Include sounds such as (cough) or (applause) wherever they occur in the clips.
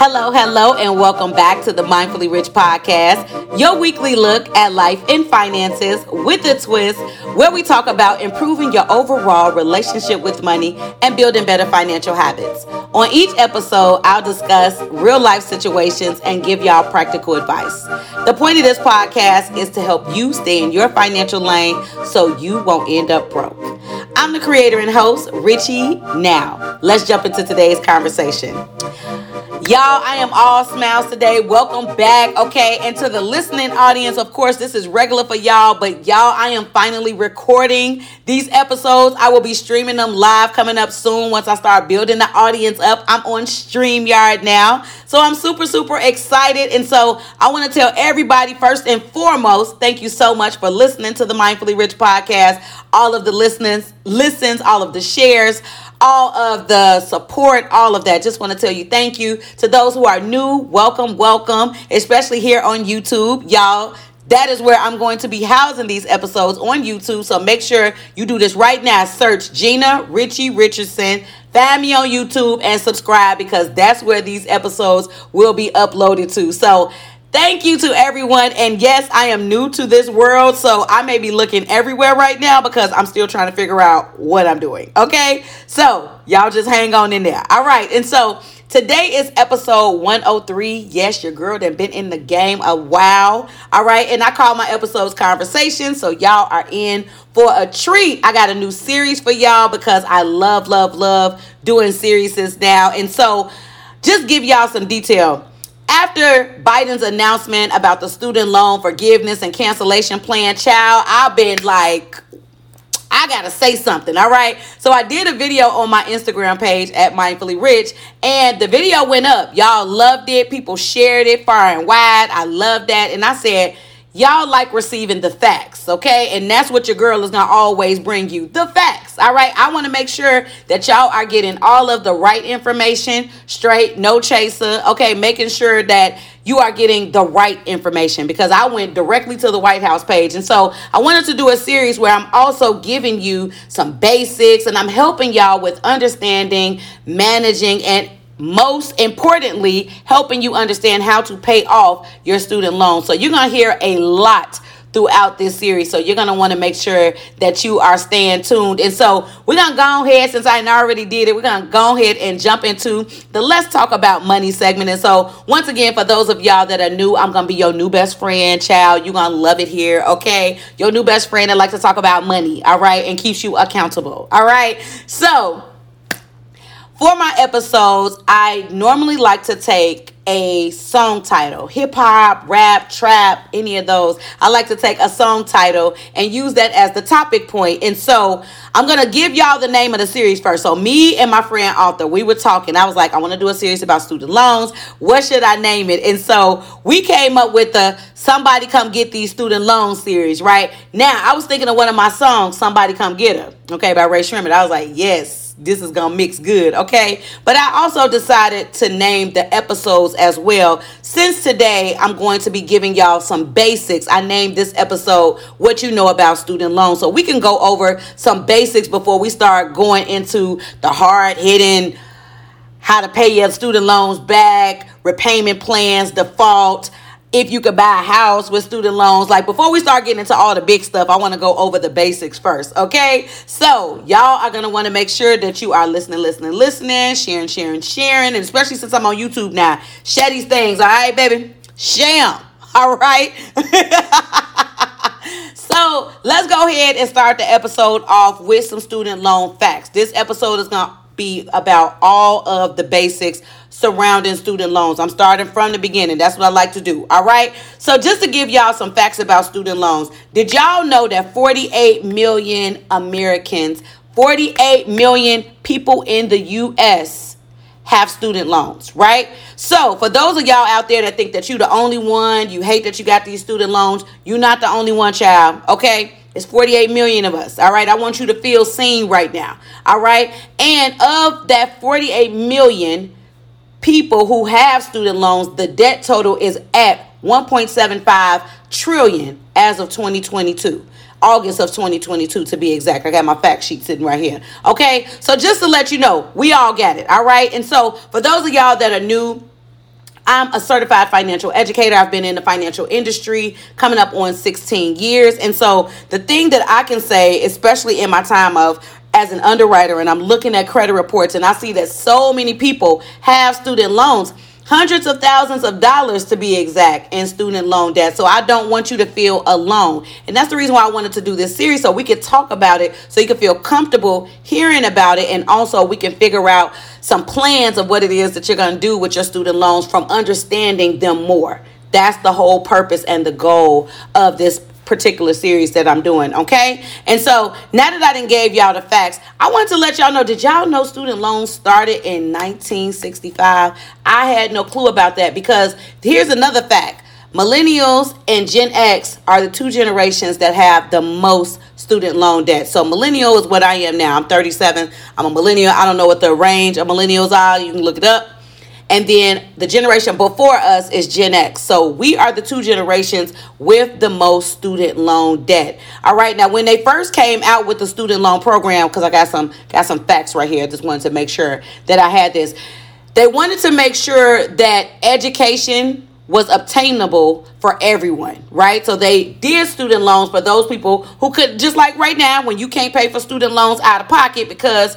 Hello, hello, and welcome back to the Mindfully Rich podcast, your weekly look at life and finances with a twist, where we talk about improving your overall relationship with money and building better financial habits. On each episode, I'll discuss real life situations and give y'all practical advice. The point of this podcast is to help you stay in your financial lane so you won't end up broke. I'm the creator and host, Richie Now. Let's jump into today's conversation. Y'all, I am all smiles today. Welcome back, okay? And to the listening audience, of course, this is regular for y'all, but y'all, I am finally recording these episodes. I will be streaming them live coming up soon once I start building the audience up. I'm on StreamYard now. So I'm super, super excited. And so I want to tell everybody, first and foremost, thank you so much for listening to the Mindfully Rich podcast. All of the listeners, listens, all of the shares all of the support, all of that. Just want to tell you thank you to those who are new. Welcome, welcome, especially here on YouTube. Y'all, that is where I'm going to be housing these episodes on YouTube. So make sure you do this right now. Search Gina Richie Richardson. Find me on YouTube and subscribe because that's where these episodes will be uploaded to. So Thank you to everyone. And yes, I am new to this world, so I may be looking everywhere right now because I'm still trying to figure out what I'm doing. Okay? So, y'all just hang on in there. All right. And so, Today is episode 103. Yes, your girl that been in the game a while. All right. And I call my episodes conversation. So y'all are in for a treat. I got a new series for y'all because I love, love, love doing series now. And so just give y'all some detail after Biden's announcement about the student loan forgiveness and cancellation plan, child, I've been like, I gotta say something, all right? So I did a video on my Instagram page at Mindfully Rich, and the video went up. Y'all loved it. People shared it far and wide. I love that. And I said, Y'all like receiving the facts, okay? And that's what your girl is gonna always bring you the facts, all right? I wanna make sure that y'all are getting all of the right information straight, no chaser, okay? Making sure that you are getting the right information because I went directly to the White House page. And so I wanted to do a series where I'm also giving you some basics and I'm helping y'all with understanding, managing, and most importantly, helping you understand how to pay off your student loan. So you're going to hear a lot throughout this series. So you're going to want to make sure that you are staying tuned. And so we're going to go ahead, since I already did it, we're going to go ahead and jump into the Let's Talk About Money segment. And so once again, for those of y'all that are new, I'm going to be your new best friend, child. You're going to love it here, okay? Your new best friend that likes to talk about money, all right? And keeps you accountable, all right? So for my episodes, I normally like to take a song title hip hop, rap, trap, any of those. I like to take a song title and use that as the topic point. And so I'm going to give y'all the name of the series first. So, me and my friend Arthur, we were talking. I was like, I want to do a series about student loans. What should I name it? And so we came up with the Somebody Come Get These Student Loans series, right? Now, I was thinking of one of my songs, Somebody Come Get Her, okay, by Rae Sremmurd. I was like, yes this is gonna mix good, okay? But I also decided to name the episodes as well. Since today I'm going to be giving y'all some basics, I named this episode What You Know About Student Loans. So we can go over some basics before we start going into the hard hitting how to pay your student loans back, repayment plans, default if you could buy a house with student loans. Like before we start getting into all the big stuff, I want to go over the basics first. Okay. So y'all are gonna want to make sure that you are listening, listening, listening, sharing, sharing, sharing, and especially since I'm on YouTube now, share these things. All right, baby. Sham. (laughs) All right. (laughs) so let's go ahead and start the episode off with some student loan facts. This episode is gonna be about all of the basics surrounding student loans. I'm starting from the beginning. That's what I like to do. All right. So, just to give y'all some facts about student loans, did y'all know that 48 million Americans, 48 million people in the U.S., have student loans, right? So, for those of y'all out there that think that you're the only one, you hate that you got these student loans, you're not the only one, child, okay? It's 48 million of us. All right. I want you to feel seen right now. All right. And of that 48 million, people who have student loans, the debt total is at 1.75 trillion as of 2022. August of 2022 to be exact. I got my fact sheet sitting right here. Okay, so just to let you know, we all get it. All right, and so for those of y'all that are new, I'm a certified financial educator. I've been in the financial industry coming up on 16 years. And so the thing that I can say, especially in my time of as an underwriter and I'm looking at credit reports and I see that so many people have student loans hundreds of thousands of dollars to be exact in student loan debt. So I don't want you to feel alone. And that's the reason why I wanted to do this series so we could talk about it so you can feel comfortable hearing about it and also we can figure out some plans of what it is that you're going to do with your student loans from understanding them more. That's the whole purpose and the goal of this particular series that I'm doing. Okay. And so now that I didn't gave y'all the facts, I wanted to let y'all know did y'all know student loans started in 1965? I had no clue about that because here's another fact. Millennials and Gen X are the two generations that have the most student loan debt. So millennial is what I am now. I'm 37. I'm a millennial. I don't know what the range of millennials are. You can look it up. And then the generation before us is Gen X. So we are the two generations with the most student loan debt. All right. Now, when they first came out with the student loan program, because I got some got some facts right here. Just wanted to make sure that I had this. They wanted to make sure that education was obtainable for everyone, right? So they did student loans for those people who could, just like right now, when you can't pay for student loans out of pocket because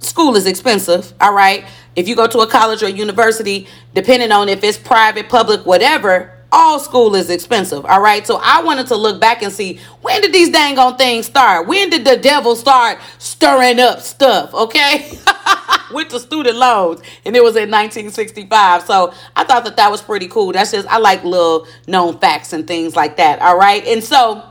school is expensive, all right? If you go to a college or university, depending on if it's private, public, whatever, all school is expensive. All right. So I wanted to look back and see when did these dang on things start? When did the devil start stirring up stuff? Okay. (laughs) With the student loans. And it was in 1965. So I thought that that was pretty cool. That's just, I like little known facts and things like that. All right. And so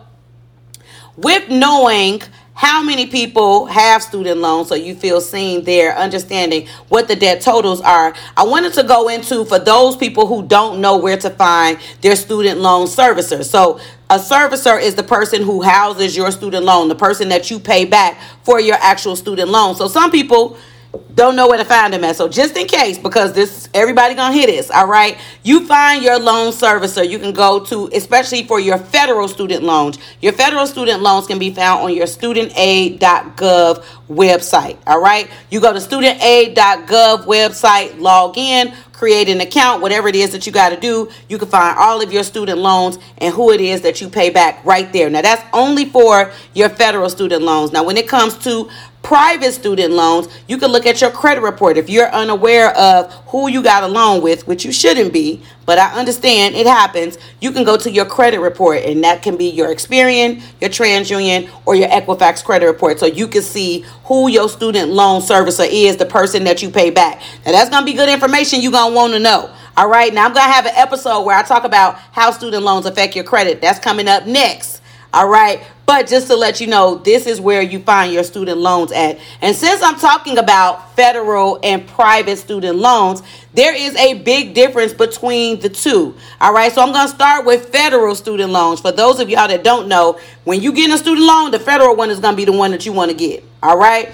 with knowing how many people have student loans? So you feel seen there understanding what the debt totals are. I wanted to go into for those people who don't know where to find their student loan servicer. So a servicer is the person who houses your student loan the person that you pay back for your actual student loan. So some people don't know where to find them at. So just in case, because this everybody gonna hit this, all right. You find your loan servicer. You can go to, especially for your federal student loans. Your federal student loans can be found on your studentaid.gov website. All right. You go to studentaid.gov website, log in, create an account, whatever it is that you got to do. You can find all of your student loans and who it is that you pay back right there. Now that's only for your federal student loans. Now when it comes to private student loans, you can look at your credit report. If you're unaware of who you got a loan with, which you shouldn't be, but I understand it happens, you can go to your credit report, and that can be your Experian, your TransUnion, or your Equifax credit report. So you can see who your student loan servicer is, the person that you pay back. Now, that's going to be good information you're going to want to know. All right, now I'm going to have an episode where I talk about how student loans affect your credit. That's coming up next. All right. But just to let you know, this is where you find your student loans at. And since I'm talking about federal and private student loans, there is a big difference between the two. All right. So I'm going to start with federal student loans. For those of y'all that don't know, when you get a student loan, the federal one is going to be the one that you want to get. All right.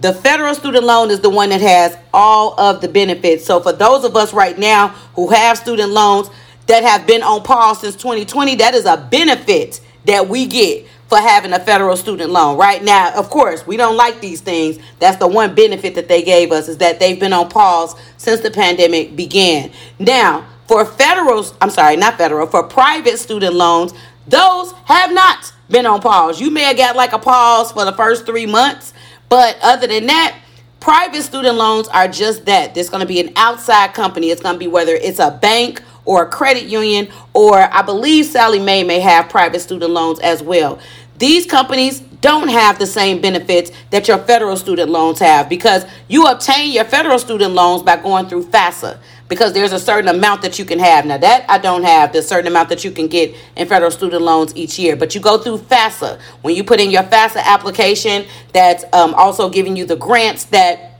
The federal student loan is the one that has all of the benefits. So for those of us right now who have student loans that have been on pause since 2020, that is a benefit that we get for having a federal student loan. Right now, of course, we don't like these things. That's the one benefit that they gave us is that they've been on pause since the pandemic began. Now, for federal, I'm sorry, not federal, for private student loans, those have not been on pause. You may have got like a pause for the first three months, but other than that, private student loans are just that. There's going to be an outside company. It's going to be whether it's a bank or a credit union, or I believe Sallie Mae may have private student loans as well. These companies don't have the same benefits that your federal student loans have because you obtain your federal student loans by going through FAFSA because there's a certain amount that you can have. Now, that I don't have, the certain amount that you can get in federal student loans each year, but you go through FAFSA. When you put in your FAFSA application, that's um, also giving you the grants that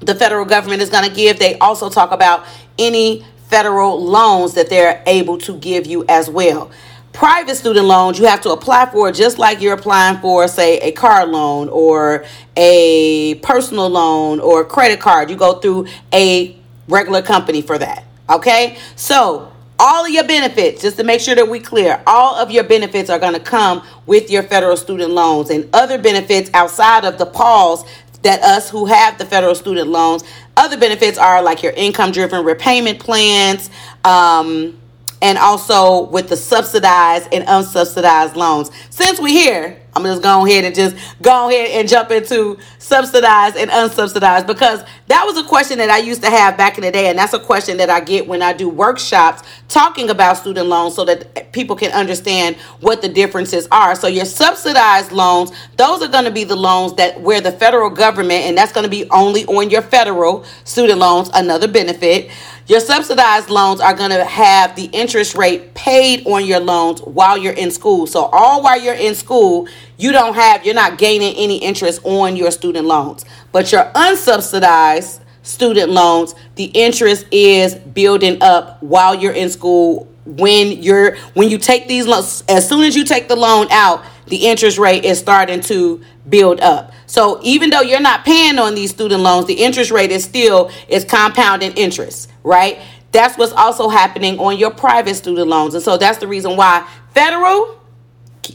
the federal government is going to give. They also talk about any federal loans that they're able to give you as well. Private student loans, you have to apply for just like you're applying for, say, a car loan or a personal loan or a credit card. You go through a regular company for that. Okay? So, all of your benefits, just to make sure that we clear, all of your benefits are going to come with your federal student loans and other benefits outside of the pause that us who have the federal student loans, other benefits are like your income driven repayment plans, um, and also with the subsidized and unsubsidized loans. Since we're here, I'm just go ahead and just go ahead and jump into subsidized and unsubsidized because that was a question that I used to have back in the day, and that's a question that I get when I do workshops talking about student loans so that people can understand what the differences are. So your subsidized loans, those are going to be the loans that where the federal government, and that's going to be only on your federal student loans, another benefit your subsidized loans are going to have the interest rate paid on your loans while you're in school. So, all while you're in school, you don't have, you're not gaining any interest on your student loans. But your unsubsidized student loans, the interest is building up while you're in school. When you're when you take these loans, as soon as you take the loan out, the interest rate is starting to build up. So even though you're not paying on these student loans, the interest rate is still is compounding interest, right? That's what's also happening on your private student loans. And so that's the reason why federal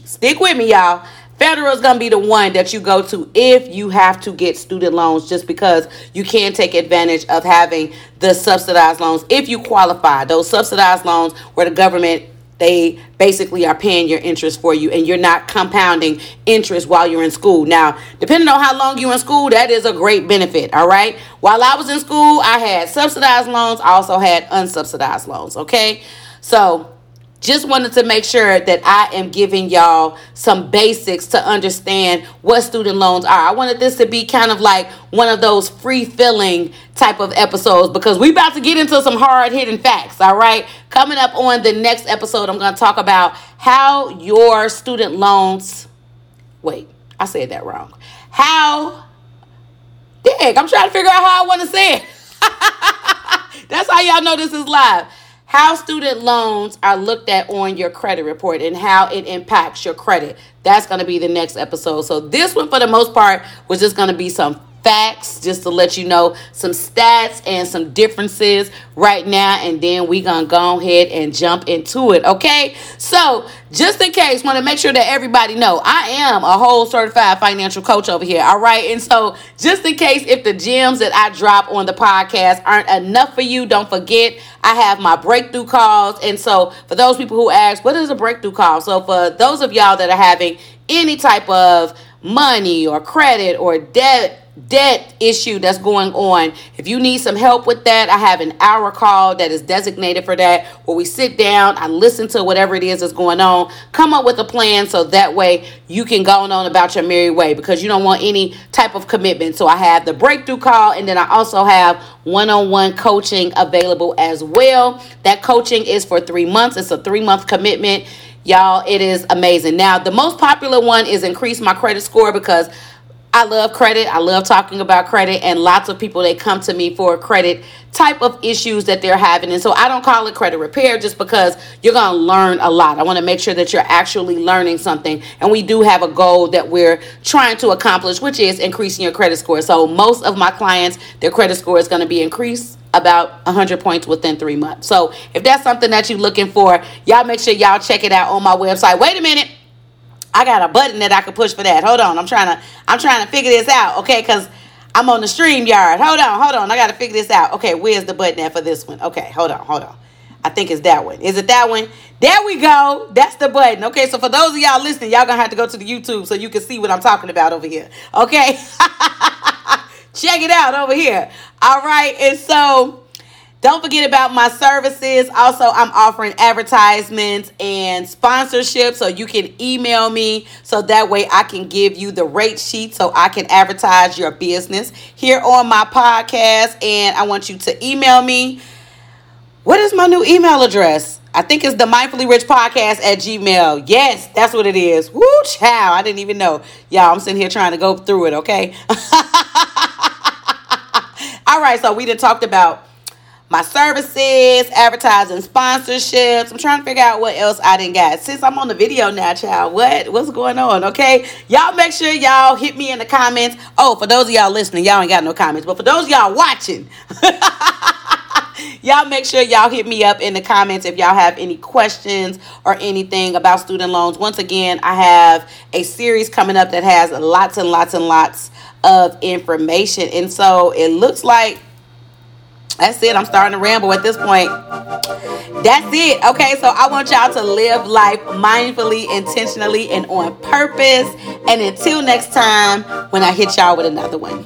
stick with me y'all. Federal is going to be the one that you go to if you have to get student loans just because you can take advantage of having the subsidized loans if you qualify. Those subsidized loans where the government they basically are paying your interest for you and you're not compounding interest while you're in school. Now, depending on how long you're in school, that is a great benefit, all right? While I was in school, I had subsidized loans, I also had unsubsidized loans, okay? So, just wanted to make sure that I am giving y'all some basics to understand what student loans are. I wanted this to be kind of like one of those free filling type of episodes because we about to get into some hard hitting facts, all right? Coming up on the next episode, I'm going to talk about how your student loans Wait, I said that wrong. How Dig, I'm trying to figure out how I want to say it. (laughs) That's how y'all know this is live how student loans are looked at on your credit report and how it impacts your credit. That's going to be the next episode. So, this one, for the most part, was just going to be some facts just to let you know some stats and some differences right now and then we gonna go ahead and jump into it okay? So just in case want to make sure that everybody know i am a whole certified financial coach over here all right? And so just in case if the gems that i drop on the podcast aren't enough for you don't forget i have my breakthrough calls. And so for those people who ask what is a breakthrough call? So for those of y'all that are having any type of money or credit or debt debt issue that's going on. If you need some help with that, I have an hour call that is designated for that where we sit down, I listen to whatever it is that's going on, come up with a plan so that way you can go on about your merry way because you don't want any type of commitment. So I have the breakthrough call and then I also have one-on-one coaching available as well. That coaching is for 3 months. It's a 3-month commitment. Y'all, it is amazing. Now, the most popular one is increase my credit score because I love credit. I love talking about credit, and lots of people they come to me for credit type of issues that they're having. And so I don't call it credit repair just because you're going to learn a lot. I want to make sure that you're actually learning something. And we do have a goal that we're trying to accomplish, which is increasing your credit score. So most of my clients, their credit score is going to be increased about 100 points within three months. So if that's something that you're looking for, y'all make sure y'all check it out on my website. Wait a minute. I got a button that I can push for that. Hold on. I'm trying to I'm trying to figure this out. Okay, because I'm on the StreamYard. Hold on, hold on. I gotta figure this out. Okay, where's the button at for this one? Okay, hold on, hold on. I think it's that one. Is it that one? There we go. That's the button. Okay, so for those of y'all listening, y'all gonna have to go to the YouTube so you can see what I'm talking about over here. Okay. (laughs) Check it out over here. All right, and so don't forget about my services. Also, I'm offering advertisements and sponsorships. So you can email me so that way I can give you the rate sheet so I can advertise your business here on my podcast. And I want you to email me. What is my new email address? I think it's the Mindfully Rich Podcast at Gmail. Yes, that's what it is. Woo, chow. I didn't even know. Y'all, I'm sitting here trying to go through it, okay? (laughs) All right, so we done talked about my services, advertising sponsorships. I'm trying to figure out what else I didn't got. Since I'm on the video now, child, what what's going on? Okay. Y'all make sure y'all hit me in the comments. Oh, for those of y'all listening, y'all ain't got no comments. But for those y'all watching, (laughs) y'all make sure y'all hit me up in the comments if y'all have any questions or anything about student loans. Once again, I have a series coming up that has lots and lots and lots of information. And so it looks like that's it. I'm starting to ramble at this point. That's it. Okay, so I want y'all to live life mindfully, intentionally, and on purpose. And until next time, when I hit y'all with another one.